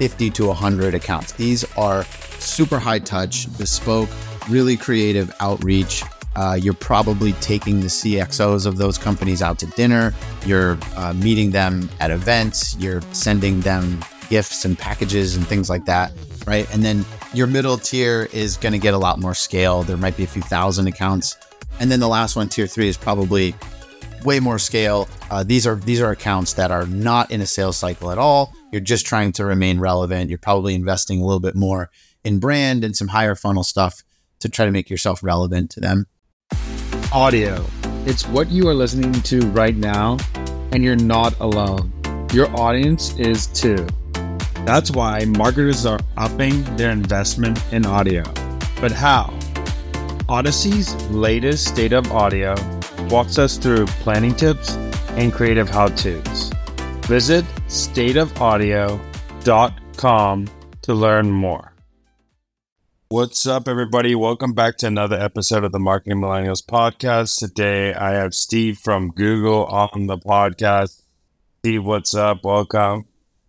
50 to 100 accounts. These are super high touch, bespoke, really creative outreach. Uh, you're probably taking the CXOs of those companies out to dinner. You're uh, meeting them at events. You're sending them gifts and packages and things like that, right? And then your middle tier is going to get a lot more scale. There might be a few thousand accounts. And then the last one, tier three, is probably way more scale. Uh, these are these are accounts that are not in a sales cycle at all. You're just trying to remain relevant. You're probably investing a little bit more in brand and some higher funnel stuff to try to make yourself relevant to them. Audio. It's what you are listening to right now, and you're not alone. Your audience is too. That's why marketers are upping their investment in audio. But how? Audacy's latest state of audio walks us through planning tips and creative how to's. Visit stateofaudio.com to learn more. What's up, everybody? Welcome back to another episode of the Marketing Millennials podcast. Today, I have Steve from Google on the podcast. Steve, what's up? Welcome.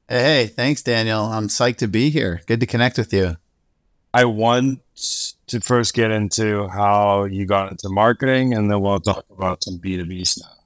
Hey, hey, thanks, Daniel. I'm psyched to be here. Good to connect with you. I want to first get into how you got into marketing, and then we'll talk about some B2B stuff.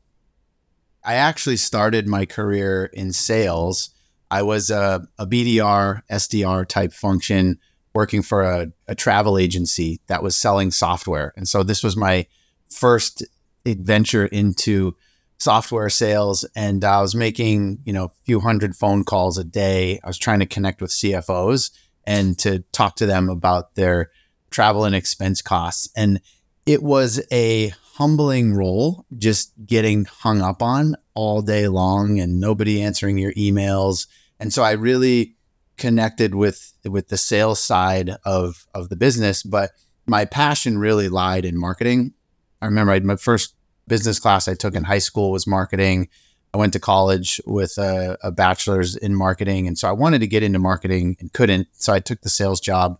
I actually started my career in sales. I was a, a BDR, SDR type function working for a, a travel agency that was selling software. And so this was my first adventure into software sales and I was making, you know, a few hundred phone calls a day. I was trying to connect with CFOs and to talk to them about their travel and expense costs. And it was a humbling role just getting hung up on all day long and nobody answering your emails. And so I really connected with with the sales side of of the business, but my passion really lied in marketing. I remember I, my first business class I took in high school was marketing. I went to college with a, a, bachelor's in marketing. And so I wanted to get into marketing and couldn't. So I took the sales job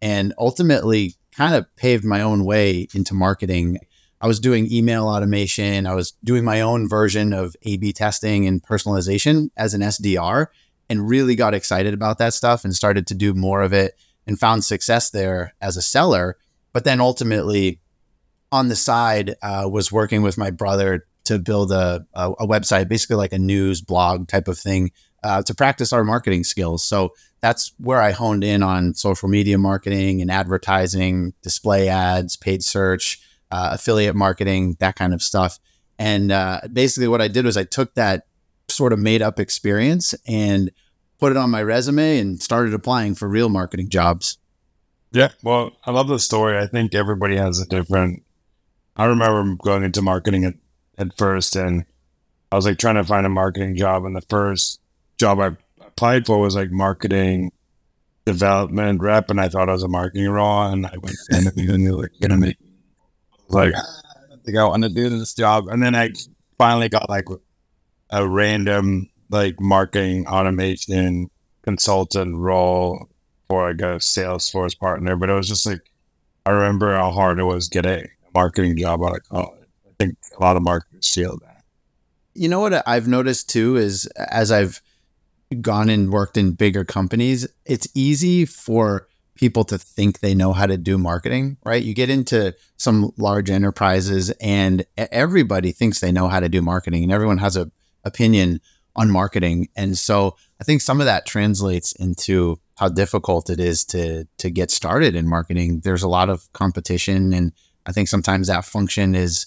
and ultimately kind of paved my own way into marketing. I was doing email automation. I was doing my own version of A B testing and personalization as an SDR and really got excited about that stuff and started to do more of it and found success there as a seller. But then ultimately, on the side, uh, was working with my brother to build a, a, a, website, basically like a news blog type of thing uh, to practice our marketing skills. So that's where I honed in on social media marketing and advertising, display ads, paid search, uh, affiliate marketing, that kind of stuff. And uh, basically, what I did was I took that sort of made up experience and put it on my resume and started applying for real marketing jobs. Yeah, well, I love the story. I think everybody has a different. I remember going into marketing at, at first, and I was like trying to find a marketing job, and the first job I applied for was like marketing development rep, and I thought I was a marketing role, and I went and they were like, gonna make like, ah, I don't think I want to do this job. And then I finally got like a random like marketing automation consultant role for like a Salesforce partner. But it was just like, I remember how hard it was getting a marketing job out of college. I think a lot of marketers feel that. You know what I've noticed too is as I've gone and worked in bigger companies, it's easy for people to think they know how to do marketing, right? You get into some large enterprises and everybody thinks they know how to do marketing and everyone has a opinion on marketing. And so I think some of that translates into how difficult it is to to get started in marketing. There's a lot of competition and I think sometimes that function is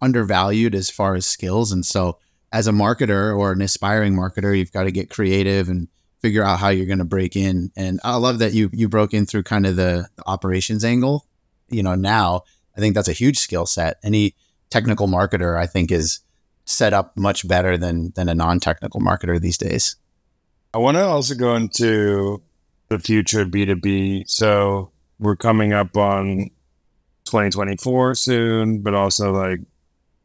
undervalued as far as skills and so as a marketer or an aspiring marketer, you've got to get creative and figure out how you're going to break in. And I love that you you broke in through kind of the, operations angle. You know, now I think that's a huge skill set. Any technical marketer, I think, is set up much better than than a non-technical marketer these days. I want to also go into the future of B2B. So we're coming up on 2024 soon, but also like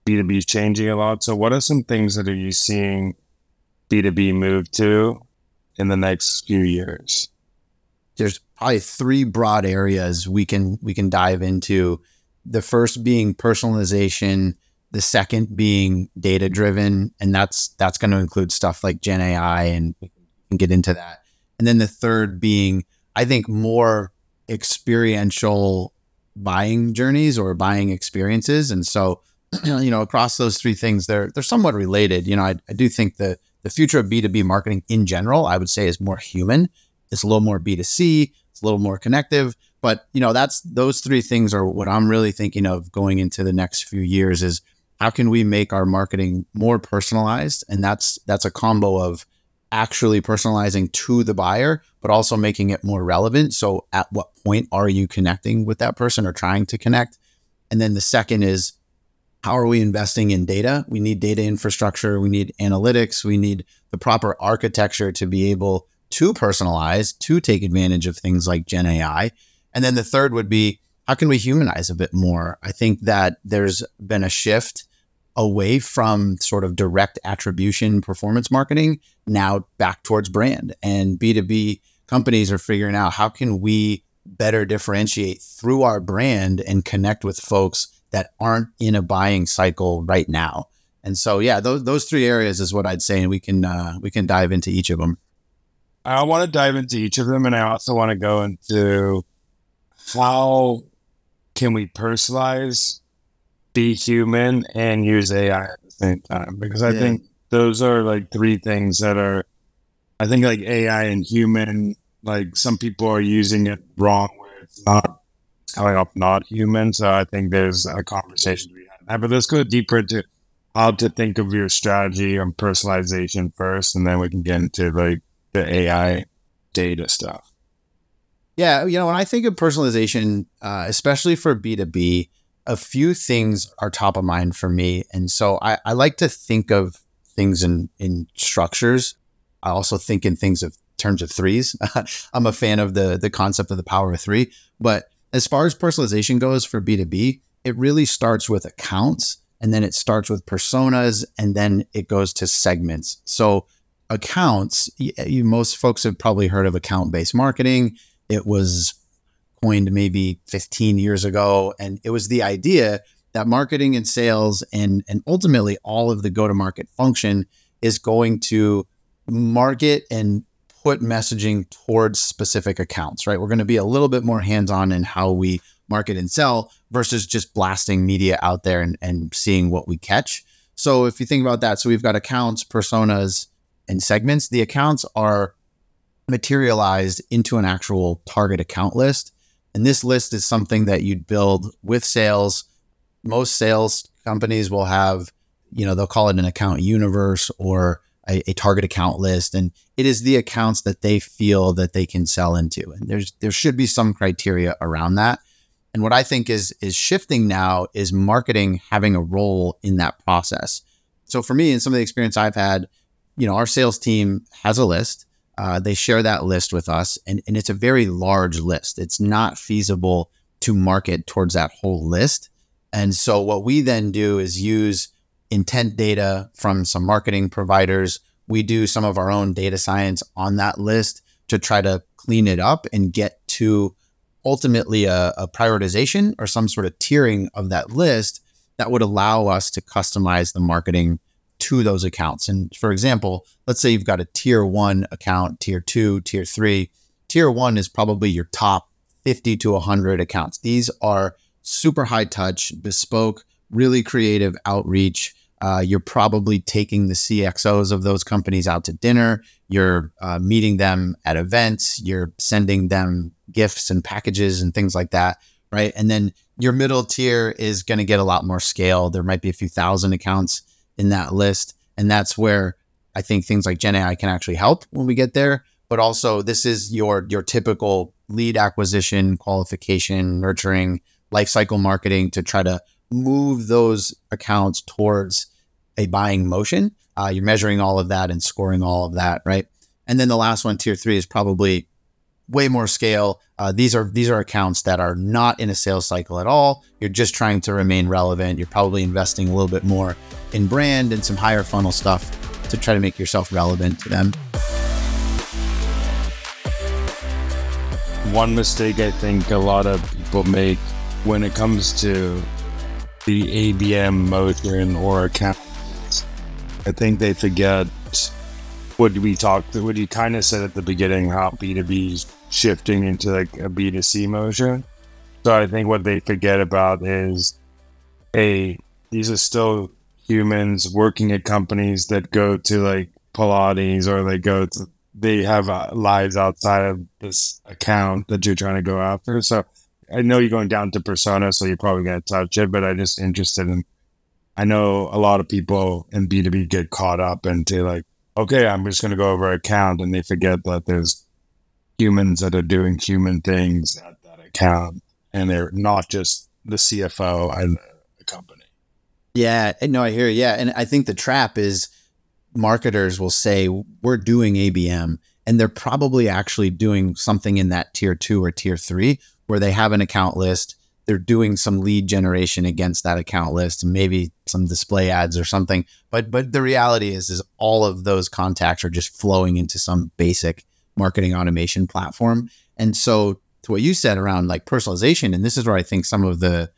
B2B is changing a lot. So what are some things that are you seeing B2B move to in the next few years? There's probably three broad areas we can we can dive into. The first being personalization, the second being data driven, and that's that's going to include stuff like Gen AI, and we can get into that. And then the third being, I think, more experiential buying journeys or buying experiences. And so, you know, across those three things, they're they're somewhat related. You know, I, I do think the the future of B2B marketing in general, I would say, is more human. It's a little more B2C. It's a little more connective. But you know, that's those three things are what I'm really thinking of going into the next few years is how can we make our marketing more personalized? And that's that's a combo of actually personalizing to the buyer, but also making it more relevant. So at what point are you connecting with that person or trying to connect? And then the second is how are we investing in data? We need data infrastructure, we need analytics, we need the proper architecture to be able to personalize, to take advantage of things like Gen AI. And then the third would be how can we humanize a bit more? I think that there's been a shift away from sort of direct attribution performance marketing now back towards brand and b2b companies are figuring out how can we better differentiate through our brand and connect with folks that aren't in a buying cycle right now and so yeah those, those three areas is what i'd say and we can uh, we can dive into each of them i want to dive into each of them and i also want to go into how can we personalize be human and use AI at the same time because I yeah. think those are like three things that are I think like AI and human like some people are using it wrong where it's not coming up not human so I think there's a conversation we have but let's go deeper into how to think of your strategy on personalization first and then we can get into like the AI data stuff yeah you know when I think of personalization uh, especially for B2B a few things are top of mind for me. And so I, I like to think of things in, in structures. I also think in things of terms of threes. I'm a fan of the the concept of the power of three. But as far as personalization goes for B2B, it really starts with accounts and then it starts with personas and then it goes to segments. So accounts, you, most folks have probably heard of account based marketing. It was coined maybe 15 years ago. And it was the idea that marketing and sales and, and ultimately all of the go to market function is going to market and put messaging towards specific accounts, right? We're going to be a little bit more hands on in how we market and sell versus just blasting media out there and, and seeing what we catch. So if you think about that, so we've got accounts, personas, and segments. The accounts are materialized into an actual target account list. And this list is something that you'd build with sales. Most sales companies will have, you know, they'll call it an account universe or a, a, target account list. And it is the accounts that they feel that they can sell into. And there's there should be some criteria around that. And what I think is is shifting now is marketing having a role in that process. So for me, and some of the experience I've had, you know, our sales team has a list uh, they share that list with us, and, and it's a very large list. It's not feasible to market towards that whole list. And so, what we then do is use intent data from some marketing providers. We do some of our own data science on that list to try to clean it up and get to ultimately a, a prioritization or some sort of tiering of that list that would allow us to customize the marketing to those accounts. And for example, let's say you've got a tier one account, tier two, tier three. Tier one is probably your top 50 to 100 accounts. These are super high touch, bespoke, really creative outreach. Uh, you're probably taking the CXOs of those companies out to dinner. You're uh, meeting them at events. You're sending them gifts and packages and things like that. Right. And then your middle tier is going to get a lot more scale. There might be a few thousand accounts in that list. And that's where I think things like Gen AI can actually help when we get there. But also, this is your your typical lead acquisition, qualification, nurturing, lifecycle marketing to try to move those accounts towards a buying motion. Uh, you're measuring all of that and scoring all of that, right? And then the last one, tier three, is probably way more scale. Uh, these are these are accounts that are not in a sales cycle at all. You're just trying to remain relevant. You're probably investing a little bit more in brand and some higher funnel stuff to try to make yourself relevant to them. One mistake I think a lot of people make when it comes to the ABM motion or accounts, I think they forget what we talked, what you kind of said at the beginning, how B2B is shifting into like a B2C motion. So I think what they forget about is a these are still humans working at companies that go to like Pilates or they go to they have uh, lives outside of this account that you're trying to go after. So I know you're going down to persona, so you're probably going to touch it, but I'm just interested in. I know a lot of people in B2B get caught up and into like, okay, I'm just going to go over account, and they forget that there's humans that are doing human things at that account, and they're not just the CFO and the company. Yeah, no, I hear. You. Yeah, and I think the trap is marketers will say we're doing ABM, and they're probably actually doing something in that tier two or tier three where they have an account list. They're doing some lead generation against that account list, maybe some display ads or something. But but the reality is is all of those contacts are just flowing into some basic marketing automation platform. And so to what you said around like personalization, and this is where I think some of the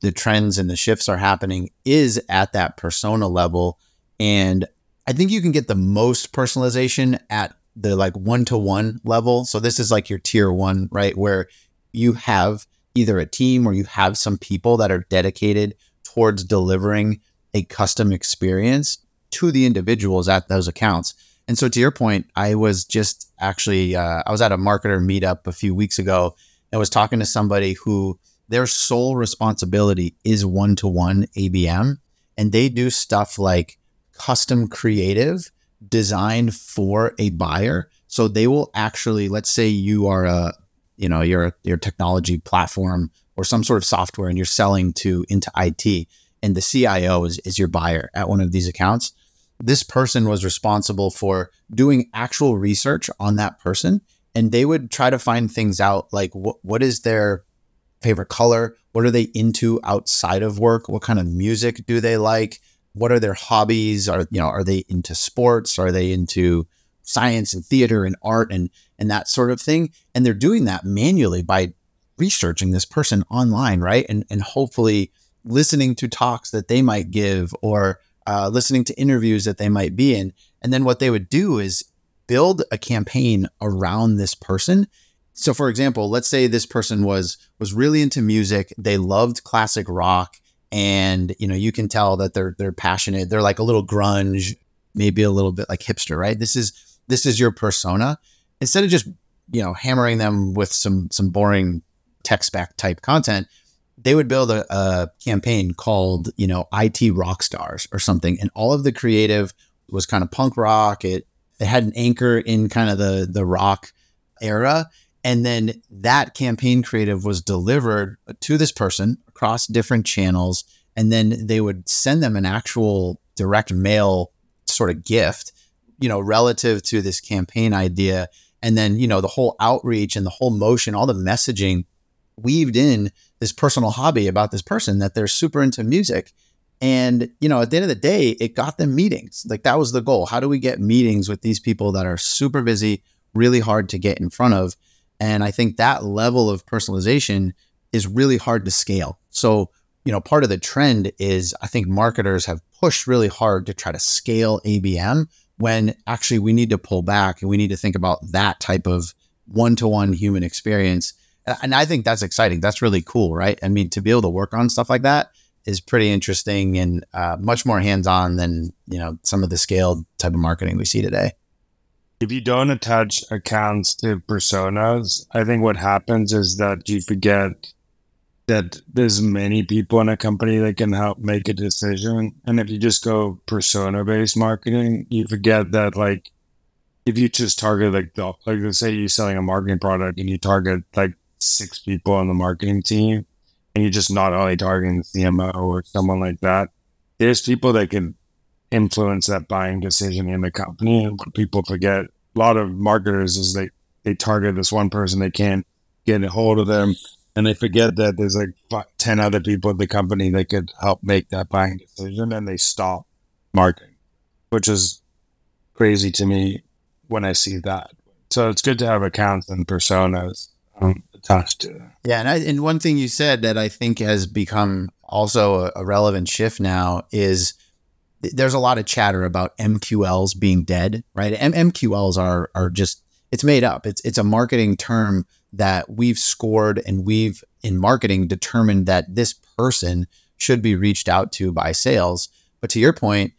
the trends and the shifts are happening is at that persona level. And I think you can get the most personalization at the like one to one level. So this is like your tier one, right? Where you have either a team or you have some people that are dedicated towards delivering a custom experience to the individuals at those accounts. And so, to your point, I was just actually uh, I was at a marketer meetup a few weeks ago and was talking to somebody who their sole responsibility is one to one ABM, and they do stuff like custom creative designed for a buyer. So they will actually, let's say you are a you know your your technology platform or some sort of software and you're selling to into IT and the CIO is, is your buyer at one of these accounts this person was responsible for doing actual research on that person and they would try to find things out like what what is their favorite color? What are they into outside of work? What kind of music do they like? What are their hobbies? Are you know are they into sports? Are they into science and theater and art? And and that sort of thing. And they're doing that manually by researching this person online, right? And and hopefully listening to talks that they might give or uh, listening to interviews that they might be in. And then what they would do is build a campaign around this person. So for example, let's say this person was was really into music, they loved classic rock and you know, you can tell that they're they're passionate. They're like a little grunge, maybe a little bit like hipster, right? This is this is your persona instead of just you know hammering them with some some boring tech spec type content they would build a, a, campaign called you know IT rock stars or something. And all of the creative was kind of punk rock. It it had an anchor in kind of the the rock era. And then that campaign creative was delivered to this person across different channels. And then they would send them an actual direct mail sort of gift you know, relative to this campaign idea. And then, you know, the whole outreach and the whole motion, all the messaging weaved in this personal hobby about this person that they're super into music. And, you know, at the end of the day, it got them meetings. Like that was the goal. How do we get meetings with these people that are super busy, really hard to get in front of? And I think that level of personalization is really hard to scale. So, you know, part of the trend is I think marketers have pushed really hard to try to scale ABM when actually we need to pull back and we need to think about that type of one to one human experience. And I think that's exciting. That's really cool, right? I mean, to be able to work on stuff like that is pretty interesting and uh, much more hands on than you know some of the scaled type of marketing we see today. If you don't attach accounts to personas, I think what happens is that you forget that there's many people in a company that can help make a decision. And if you just go persona based marketing, you forget that like if you just target like the like let's say you're selling a marketing product and you target like six people on the marketing team and you're just not only targeting the CMO or someone like that, there's people that can influence that buying decision in the company. And what people forget, a lot of marketers is they they target this one person, they can't get a hold of them, and they forget that there's like five, 10 other people at the company that could help make that buying decision, and they stop marketing, which is crazy to me when I see that. So it's good to have accounts and personas um, attached to it. Yeah, and I, and one thing you said that I think has become also a, a relevant shift now is th- there's a lot of chatter about MQLs being dead, right? M- MQLs are are just it's made up. It's it's a marketing term that we've scored and we've in marketing determined that this person should be reached out to by sales. But to your point,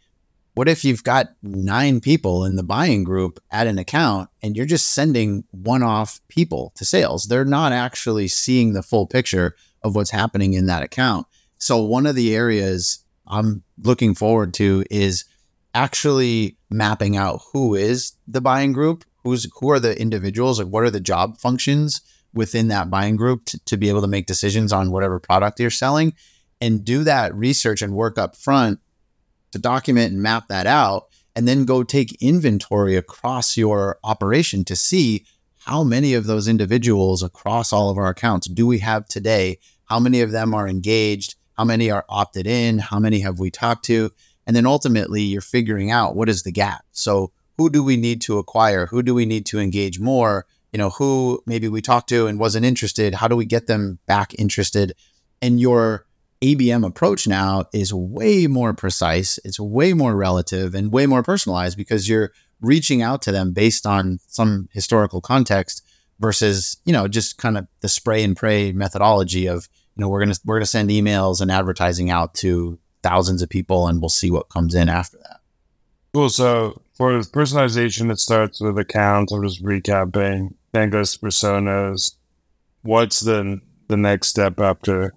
what if you've got nine people in the buying group at an account and you're just sending one off people to sales? They're not actually seeing the full picture of what's happening in that account. So, one of the areas I'm looking forward to is actually mapping out who is the buying group, who's who are the individuals, like what are the job functions within that buying group to, to be able to make decisions on whatever product you're selling and do that research and work up front to document and map that out and then go take inventory across your operation to see how many of those individuals across all of our accounts do we have today? How many of them are engaged? How many are opted in? How many have we talked to? And then ultimately you're figuring out what is the gap. So who do we need to acquire who do we need to engage more you know who maybe we talked to and wasn't interested how do we get them back interested and your ABM approach now is way more precise, it's way more relative and way more personalized because you're reaching out to them based on some historical context versus, you know, just kind of the spray and pray methodology of, you know, we're going to we're going to send emails and advertising out to thousands of people and we'll see what comes in after that. Cool. So for personalization, it starts with accounts. I'm just recapping. Then goes personas. What's the the next step after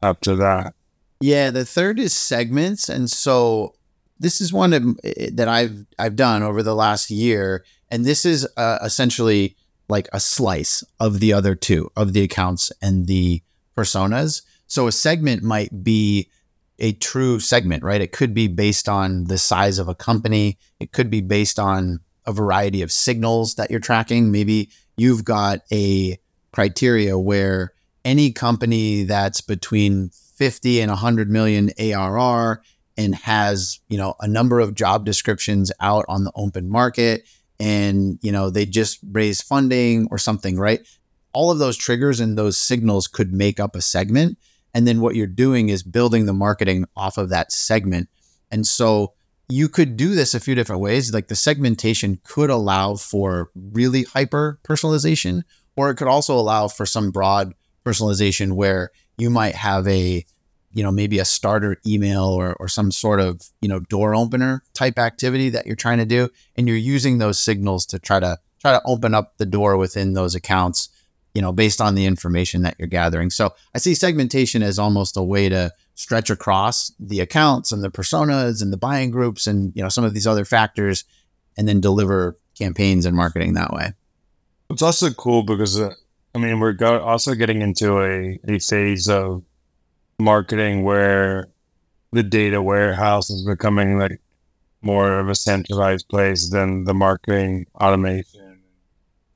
after that. Yeah, the third is segments, and so this is one of, eh, that I've I've done over the last year, and this is uh, essentially like a slice of the other two of the accounts and the personas. So a segment might be a true segment, right? It could be based on the size of a company. It could be based on a variety of signals that you're tracking. Maybe you've got a criteria where any company that's between 50 and 100 million ARR and has, you know, a number of job descriptions out on the open market and, you know, they just raise funding or something, right? All of those triggers and those signals could make up a segment. And then what you're doing is building the marketing off of that segment. And so you could do this a few different ways. Like the segmentation could allow for really hyper personalization, or it could also allow for some broad personalization where you might have a you know maybe a starter email or, or some sort of you know door opener type activity that you're trying to do and you're using those signals to try to try to open up the door within those accounts you know based on the information that you're gathering. So i see segmentation as almost a way to stretch across the accounts and the personas and the buying groups and you know some of these other factors and then deliver campaigns and marketing that way. It's also cool because uh, I mean, we're go- also getting into a, a phase of marketing where the data warehouse is becoming like more of a centralized place than the marketing automation,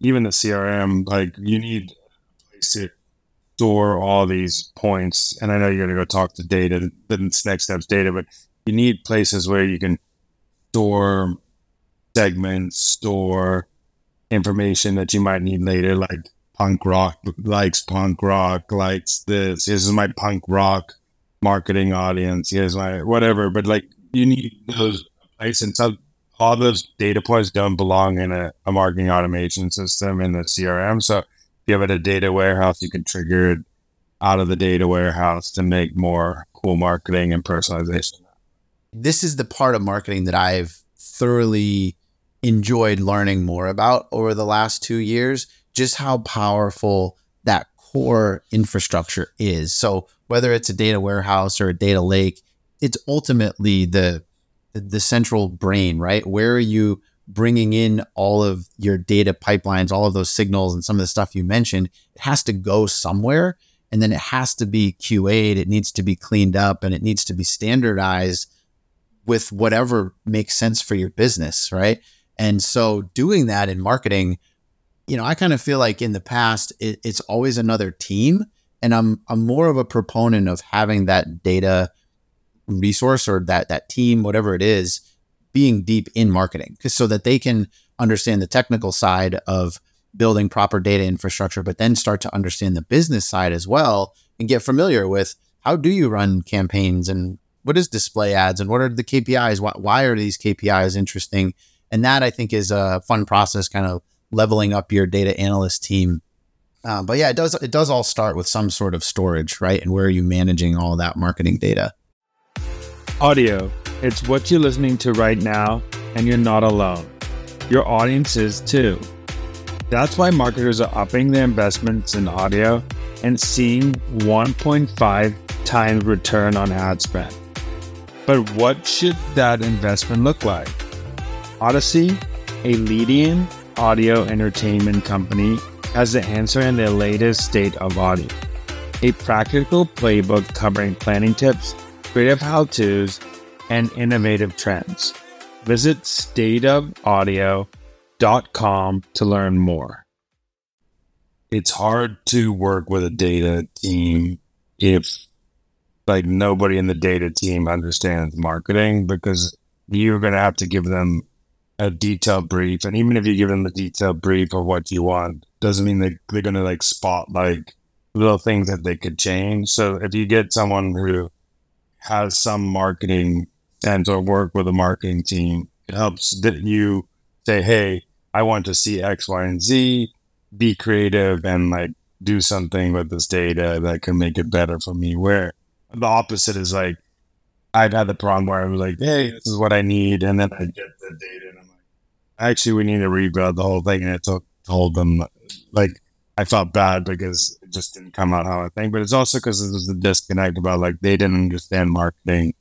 even the CRM. Like, you need a place to store all these points. And I know you're going to go talk to data, the next step's data, but you need places where you can store segments, store information that you might need later, like punk rock likes punk rock, likes this. This is my punk rock marketing audience. Here's my whatever. But like you need those places. And so all those data points don't belong in a, a marketing automation system in the CRM. So if you have a data warehouse, you can trigger it out of the data warehouse to make more cool marketing and personalization. This is the part of marketing that I've thoroughly enjoyed learning more about over the last two years just how powerful that core infrastructure is. So whether it's a data warehouse or a data lake, it's ultimately the the central brain, right? Where are you bringing in all of your data pipelines, all of those signals and some of the stuff you mentioned? It has to go somewhere and then it has to be QA'd, it needs to be cleaned up and it needs to be standardized with whatever makes sense for your business, right? And so doing that in marketing you know, I kind of feel like in the past it, it's always another team, and I'm I'm more of a proponent of having that data resource or that that team, whatever it is, being deep in marketing, so that they can understand the technical side of building proper data infrastructure, but then start to understand the business side as well and get familiar with how do you run campaigns and what is display ads and what are the KPIs? Why, why are these KPIs interesting? And that I think is a fun process, kind of leveling up your data analyst team. Uh, but yeah, it does it does all start with some sort of storage, right? And where are you managing all that marketing data? Audio. It's what you're listening to right now, and you're not alone. Your audience is too. That's why marketers are upping their investments in audio and seeing 1.5 times return on ad spend. But what should that investment look like? Audacy, a leading audio entertainment company, has the answer in their latest state of audio. A practical playbook covering planning tips, creative how to's, and innovative trends. Visit stateofaudio.com to learn more. It's hard to work with a data team if like nobody in the data team understands marketing because you're going to have to give them a detailed brief. And even if you give them the detailed brief of what you want, doesn't mean they, they're going to like spot like little things that they could change. So if you get someone who has some marketing and or work with a marketing team, it helps that you say, Hey, I want to see X, Y, and Z, be creative and like do something with this data that can make it better for me. Where the opposite is like I've had the problem where I was like, hey, this is what I need. And then I get the data and I'm like, actually, we need to rebuild the whole thing. And it took, told them, like, I felt bad because it just didn't come out how I think. But it's also because there's a disconnect about like they didn't understand marketing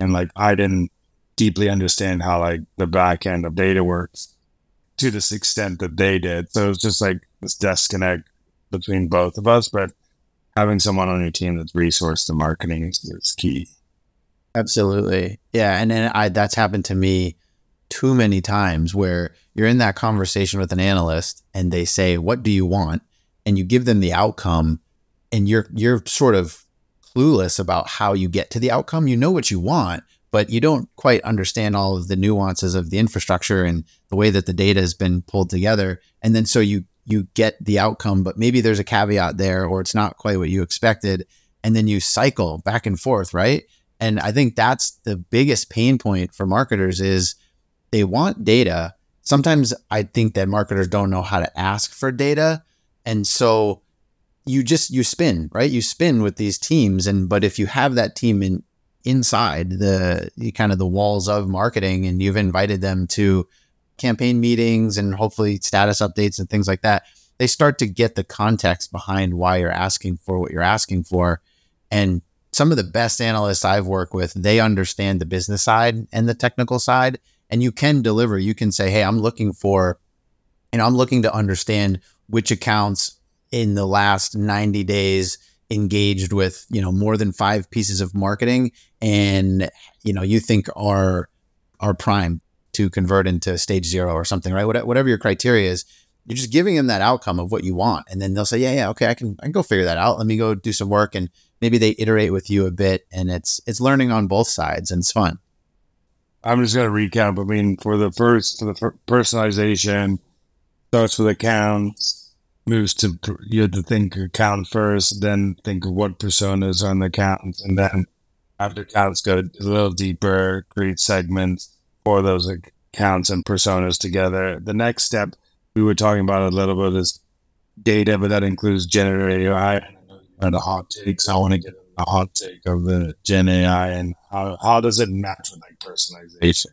and like I didn't deeply understand how like the back end of data works to this extent that they did. So it's just like this disconnect between both of us. But having someone on your team that's resourced to marketing is, is key. Absolutely. Yeah. And then I, that's happened to me too many times where you're in that conversation with an analyst and they say, what do you want? And you give them the outcome and you're, you're sort of clueless about how you get to the outcome. You know what you want, but you don't quite understand all of the nuances of the infrastructure and the way that the data has been pulled together. And then so you you get the outcome, but maybe there's a caveat there or it's not quite what you expected. And then you cycle back and forth, right? And I think that's the biggest pain point for marketers is they want data. Sometimes I think that marketers don't know how to ask for data. And so you just you spin, right? You spin with these teams. And but if you have that team in inside the kind of the walls of marketing and you've invited them to campaign meetings and hopefully status updates and things like that, they start to get the context behind why you're asking for what you're asking for. And some of the best analysts I've worked with, they understand the business side and the technical side. And you can deliver. You can say, hey, I'm looking for, and I'm looking to understand which accounts in the last 90 days engaged with, you know, more than five pieces of marketing and, you know, you think are are prime to convert into stage zero or something, right? Whatever your criteria is, you're just giving them that outcome of what you want. And then they'll say, yeah, yeah, okay, I can, I can go figure that out. Let me go do some work. And maybe they iterate with you a bit and it's, it's learning on both sides and it's fun. I'm just going to recap. I mean, for the first, for the personalization starts with accounts, moves to, you have to think account first, then think of what personas on the accounts. And then after accounts go a little deeper, create segments, for those accounts and personas together. The next step we were talking about a little bit is data, but that includes generative AI and the hot takes. I want to get a hot take of the Gen AI and how, how does it match with like personalization?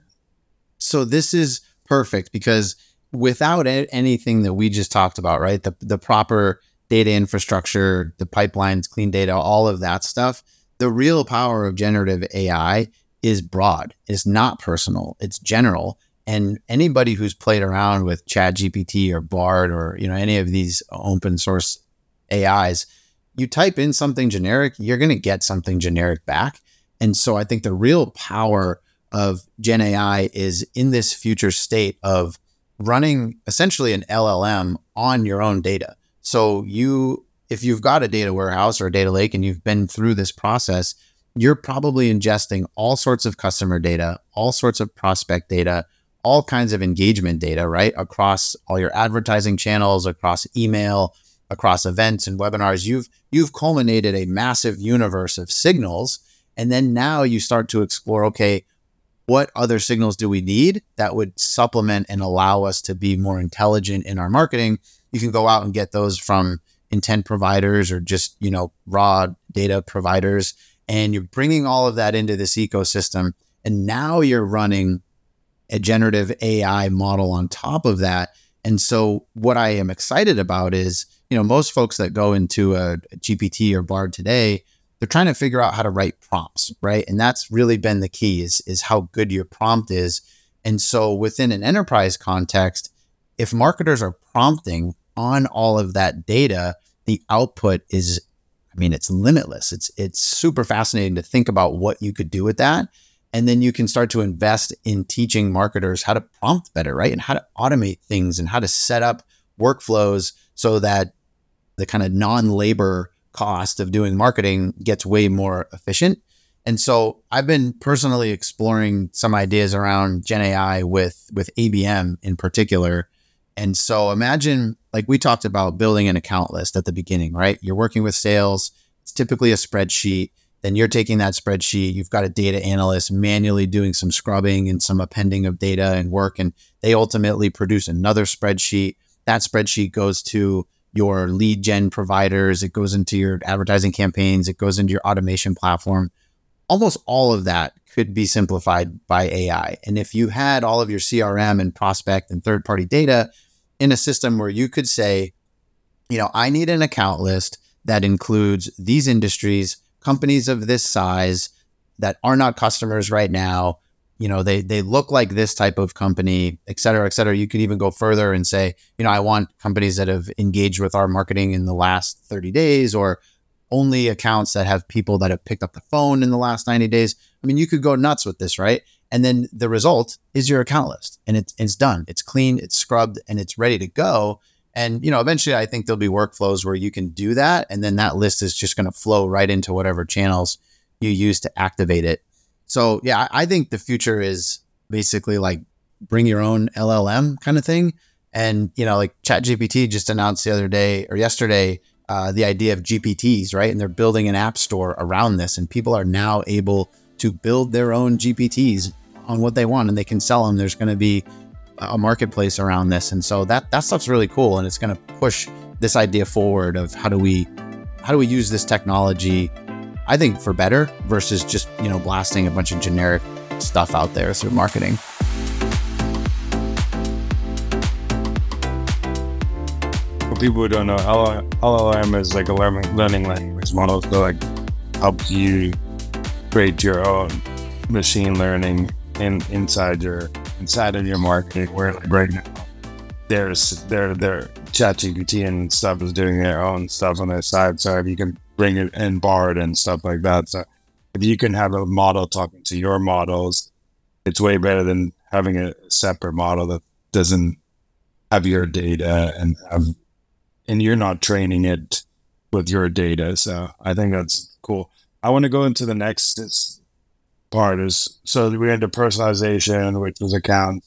So this is perfect because without anything that we just talked about, right? The the proper data infrastructure, the pipelines, clean data, all of that stuff. The real power of generative AI is broad. It's not personal. It's general. And anybody who's played around with Chat GPT or Bard or you know any of these open source AIs, you type in something generic, you're going to get something generic back. And so I think the real power of Gen AI is in this future state of running essentially an LLM on your own data. So you, if you've got a data warehouse or a data lake and you've been through this process, you're probably ingesting all sorts of customer data, all sorts of prospect data, all kinds of engagement data, right? Across all your advertising channels, across email, across events and webinars. You've you've culminated a massive universe of signals. And then now you start to explore, okay, what other signals do we need that would supplement and allow us to be more intelligent in our marketing? You can go out and get those from intent providers or just, you know, raw data providers and you're bringing all of that into this ecosystem. And now you're running a generative AI model on top of that. And so, what I am excited about is, you know, most folks that go into a, GPT or Bard today, they're trying to figure out how to write prompts, right? And that's really been the key is is how good your prompt is. And so, within an enterprise context, if marketers are prompting on all of that data, the output is I mean, it's limitless. It's it's super fascinating to think about what you could do with that. And then you can start to invest in teaching marketers how to prompt better, right? And how to automate things and how to set up workflows so that the kind of non-labor cost of doing marketing gets way more efficient. And so I've been personally exploring some ideas around Gen AI with with ABM in particular and so imagine, like we talked about building an account list at the beginning, right? You're working with sales, it's typically a spreadsheet. Then you're taking that spreadsheet, you've got a data analyst manually doing some scrubbing and some appending of data and work. And they ultimately produce another spreadsheet. That spreadsheet goes to your lead gen providers, it goes into your advertising campaigns, it goes into your automation platform. Almost all of that could be simplified by AI. And if you had all of your CRM and prospect and third party data in a system where you could say, you know, I need an account list that includes these industries, companies of this size that are not customers right now. You know, they they look like this type of company, et cetera, et cetera. You could even go further and say, you know, I want companies that have engaged with our marketing in the last 30 days or only accounts that have people that have picked up the phone in the last 90 days. I mean, you could go nuts with this, right? And then the result is your account list and it's, it's done. It's clean, it's scrubbed, and it's ready to go. And, you know, eventually I think there'll be workflows where you can do that. And then that list is just going to flow right into whatever channels you use to activate it. So, yeah, I think the future is basically like bring your own LLM kind of thing. And, you know, like ChatGPT just announced the other day or yesterday uh, the idea of GPTs, right? And they're building an app store around this. And people are now able to build their own GPTs on what they want and they can sell them. There's going to be a marketplace around this. And so that that stuff's really cool and it's going to push this idea forward of how do we how do we use this technology I think for better versus just, you know, blasting a bunch of generic stuff out there through marketing. For people who don't know, LLM is like a learning language model that like helps you create your own machine learning in inside your inside of your marketing where like right now there's their their ChatGPT and stuff is doing their own stuff on their side. So if you can bring it in Bard and stuff like that. So if you can have a model talking to your models, it's way better than having a separate model that doesn't have your data and have and you're not training it with your data. So I think that's cool. I want to go into the next part is so we had the personalization, which was account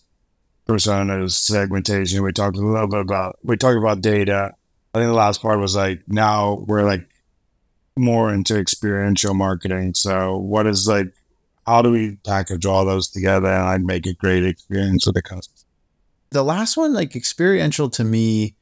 personas, segmentation. We talked a little bit about we talked about data. I think the last part was like now we're like more into experiential marketing. So what is like how do we package all those together and I'd make a great experience with the customer? The last one, like experiential to me,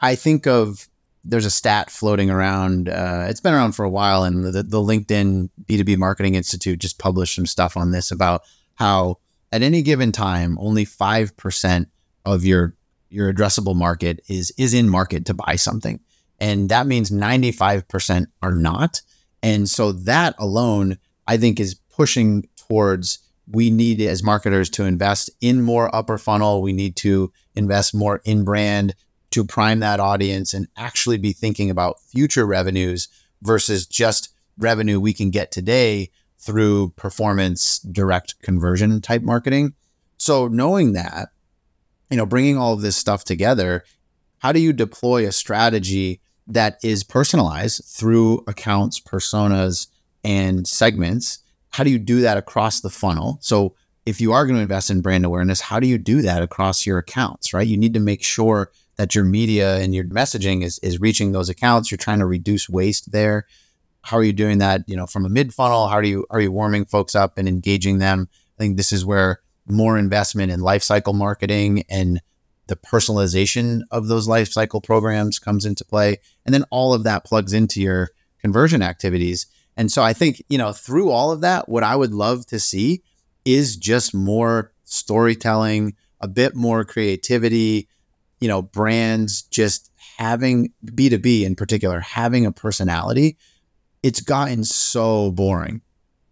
I think of there's a stat floating around. Uh, it's been around for a while, and the, the LinkedIn B2B Marketing Institute just published some stuff on this about how at any given time, only 5% of your your addressable market is is in market to buy something. And that means 95% are not. And so that alone, I think, is pushing towards we need as marketers to invest in more upper funnel. We need to invest more in brand to prime that audience and actually be thinking about future revenues versus just revenue we can get today through performance direct conversion type marketing. So knowing that, you know, bringing all of this stuff together, how do you deploy a strategy that is personalized through accounts, personas, and segments? How do you do that across the funnel? So if you are going to invest in brand awareness, how do you do that across your accounts, right? You need to make sure that your media and your messaging is, is reaching those accounts. You're trying to reduce waste there. How are you doing that? You know, from a mid funnel, how are you are you warming folks up and engaging them? I think this is where more investment in lifecycle marketing and the personalization of those lifecycle programs comes into play. And then all of that plugs into your conversion activities. And so I think, you know, through all of that, what I would love to see is just more storytelling, a bit more creativity, you know, brands just having B2B in particular, having a personality. It's gotten so boring.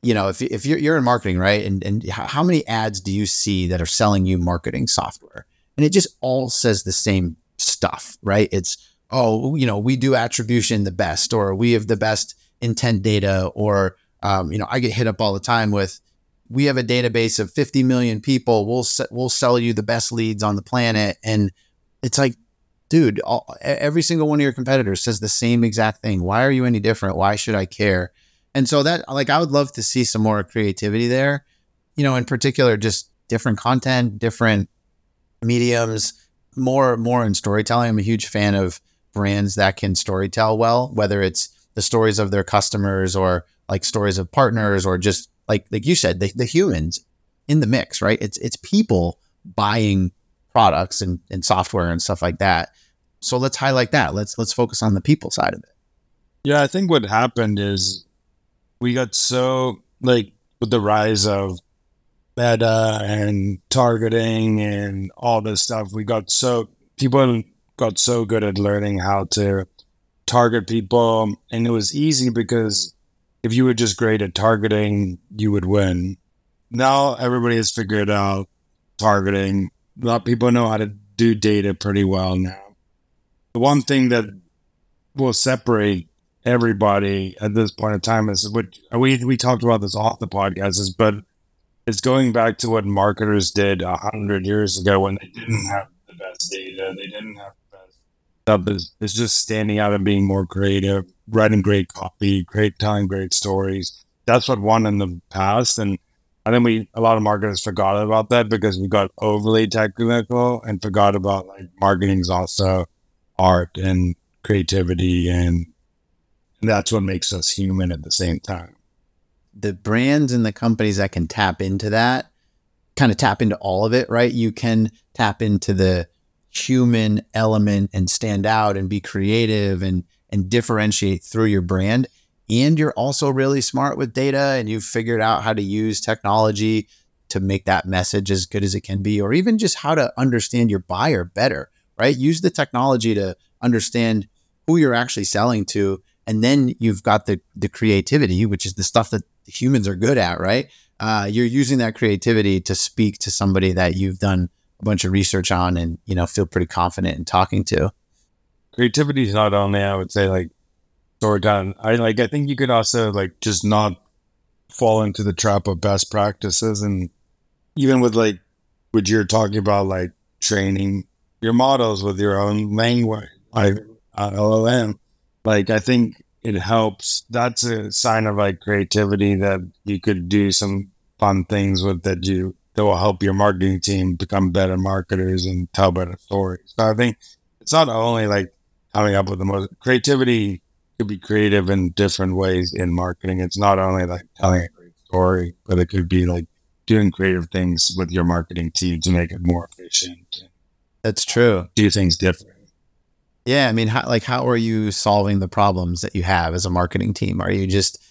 You know, if, if you're, you're in marketing, right? And, and how many ads do you see that are selling you marketing software? And it just all says the same stuff, right? It's, oh, you know, we do attribution the best, or we have the best intent data, or, um, you know, I get hit up all the time with, we have a database of 50 million people. We'll we'll sell you the best leads on the planet, and it's like, dude, all, every single one of your competitors says the same exact thing. Why are you any different? Why should I care? And so that, like, I would love to see some more creativity there. You know, in particular, just different content, different mediums, more more in storytelling. I'm a huge fan of brands that can storytell well, whether it's the stories of their customers or like stories of partners or just like like you said, the, the humans in the mix, right? It's it's people buying products and, and software and stuff like that. So let's highlight that. Let's let's focus on the people side of it. Yeah, I think what happened is we got so like with the rise of meta and targeting and all this stuff, we got so people got so good at learning how to target people and it was easy because if you were just great at targeting, you would win. Now everybody has figured out targeting. A lot of people know how to do data pretty well now. The one thing that will separate everybody at this point in time is what we we talked about this off the podcast is, but it's going back to what marketers did a hundred years ago when they didn't have the best data, they didn't have the best stuff is, just standing out and being more creative, writing great copy, great telling great stories. That's what won in the past. And I think we a lot of marketers forgot about that because we got overly technical and forgot about like marketing is also art and creativity and that's what makes us human at the same time. The brands and the companies that can tap into that kind of tap into all of it, right? You can tap into the human element and stand out and be creative and and differentiate through your brand and you're also really smart with data and you've figured out how to use technology to make that message as good as it can be or even just how to understand your buyer better right use the technology to understand who you're actually selling to and then you've got the the creativity which is the stuff that humans are good at right? Uh, you're using that creativity to speak to somebody that you've done a bunch of research on and you know feel pretty confident in talking to. Creativity is not only i would say like sort storytelling i like i think you could also like just not fall into the trap of best practices and even with like what you're talking about like training your models with your own language like llm like i think it helps that's a sign of like creativity that you could do some fun things with that you that will help your marketing team become better marketers and tell better stories. So I think it's not only like coming up with the most creativity could be creative in different ways in marketing. It's not only like telling a great story, but it could be like doing creative things with your marketing team to make it more efficient. That's true. Do things different. Yeah, I mean, how, like, how are you solving the problems that you have as a marketing team? Are you just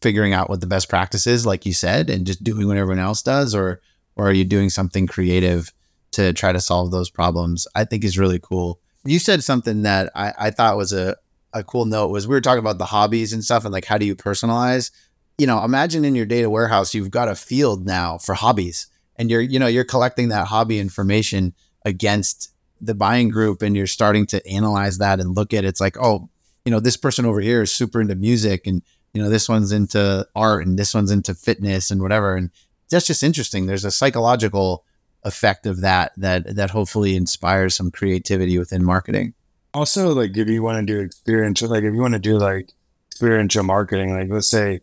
figuring out what the best practice is, like you said, and just doing what everyone else does, or or are you doing something creative to try to solve those problems? I think is really cool. You said something that I, I thought was a, a cool note was we were talking about the hobbies and stuff and like how do you personalize? You know, imagine in your data warehouse you've got a field now for hobbies and you're you know you're collecting that hobby information against the buying group and you're starting to analyze that and look at it. it's like oh you know this person over here is super into music and you know this one's into art and this one's into fitness and whatever and that's just interesting. There's a psychological effect of that that that hopefully inspires some creativity within marketing. Also, like if you want to do experiential, like if you want to do like experiential marketing, like let's say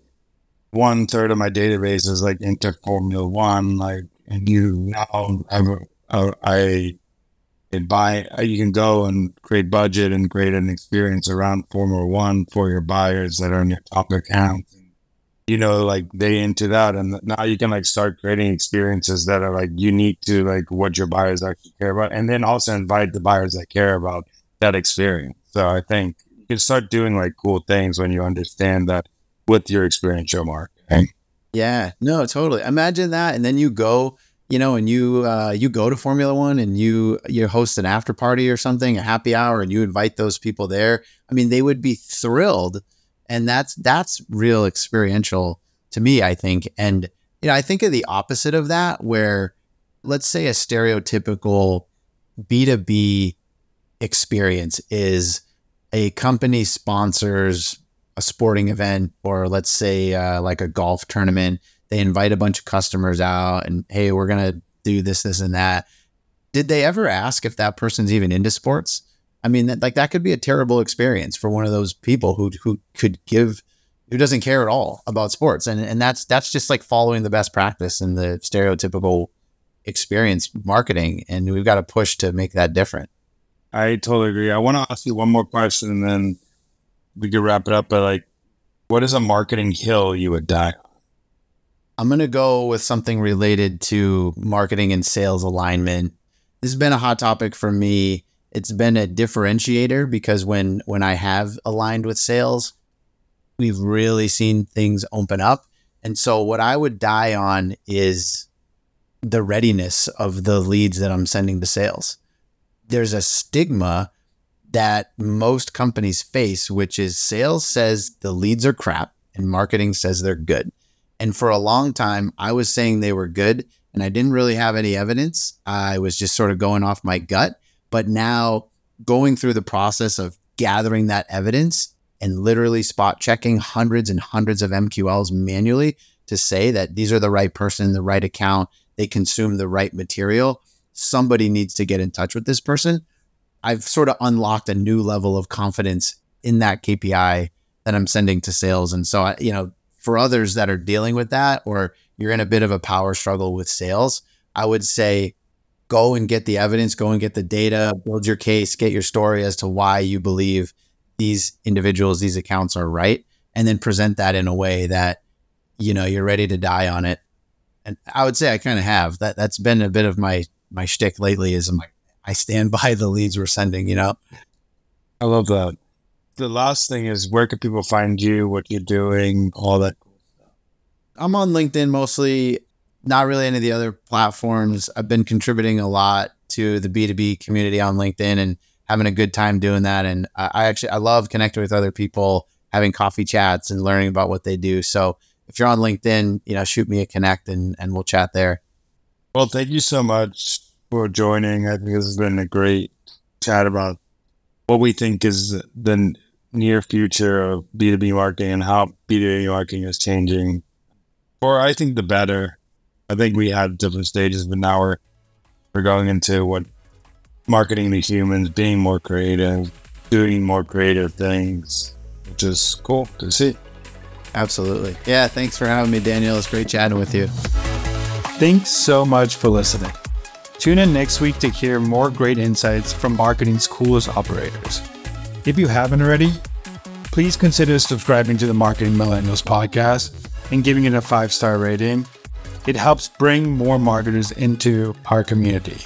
one third of my database is like into Formula One, like, and you now a, I and buy uh, you can go and create budget and create an experience around Formula One for your buyers that are in your top accounts. You know, like they into that, and now you can like start creating experiences that are like unique to like what your buyers actually care about, and then also invite the buyers that care about that experience. So I think you can start doing like cool things when you understand that with your experiential marketing. Yeah, no, totally. Imagine that, and then you go you know, and you uh, you go to Formula One and you you host an after party or something, a happy hour, and you invite those people there. I mean, they would be thrilled, and that's that's real experiential to me, I think. And you know, I think of the opposite of that, where let's say a stereotypical B two B experience is a company sponsors a sporting event, or let's say uh, like a golf tournament they invite a bunch of customers out and, hey, we're going to do this, this, and that. Did they ever ask if that person's even into sports? I mean, that, like that could be a terrible experience for one of those people who who could give who doesn't care at all about sports, and and that's that's just like following the best practice and the stereotypical experience marketing, and we've got to push to make that different. I totally agree. I want to ask you one more question, and then we could wrap it up. But like, what is a marketing hill you would die? I'm going to go with something related to marketing and sales alignment. This has been a hot topic for me. It's been a differentiator because when when I have aligned with sales, we've really seen things open up. And so what I would die on is the readiness of the leads that I'm sending to sales. There's a stigma that most companies face, which is sales says the leads are crap and marketing says they're good. And for a long time, I was saying they were good and I didn't really have any evidence. I was just sort of going off my gut. But now, going through the process of gathering that evidence and literally spot checking hundreds and hundreds of MQLs manually to say that these are the right person, the right account, they consume the right material, somebody needs to get in touch with this person. I've sort of unlocked a new level of confidence in that KPI that I'm sending to sales. And so, I, you know, for others that are dealing with that or you're in a bit of a power struggle with sales, I would say go and get the evidence, go and get the data, build your case, get your story as to why you believe these individuals, these accounts are right, and then present that in a way that you know you're ready to die on it. And I would say I kind of have that. That's been a bit of my my shtick lately. Is I'm like I stand by the leads we're sending. You know. I love that the last thing is where can people find you, what you're doing, all that cool stuff? I'm on LinkedIn mostly, not really any of the other platforms. I've been contributing a lot to the B2B community on LinkedIn and having a good time doing that. And I, I actually, I love connecting with other people, having coffee chats and learning about what they do. So if you're on LinkedIn, you know, shoot me a connect and, and we'll chat there. Well, thank you so much for joining. I think this has been a great chat about what we think is the near future of B2B marketing and how B2B marketing is changing Or I think, the better. I think we had different stages, but now we're, we're going into what marketing to humans, being more creative, doing more creative things, which is cool to see. Absolutely. Yeah. Thanks for having me, Daniel. It's great chatting with you. Thanks so much for listening. Tune in next week to hear more great insights from marketing's coolest operators. If you haven't already, please consider subscribing to the Marketing Millennials podcast and giving it a five star rating. It helps bring more marketers into our community.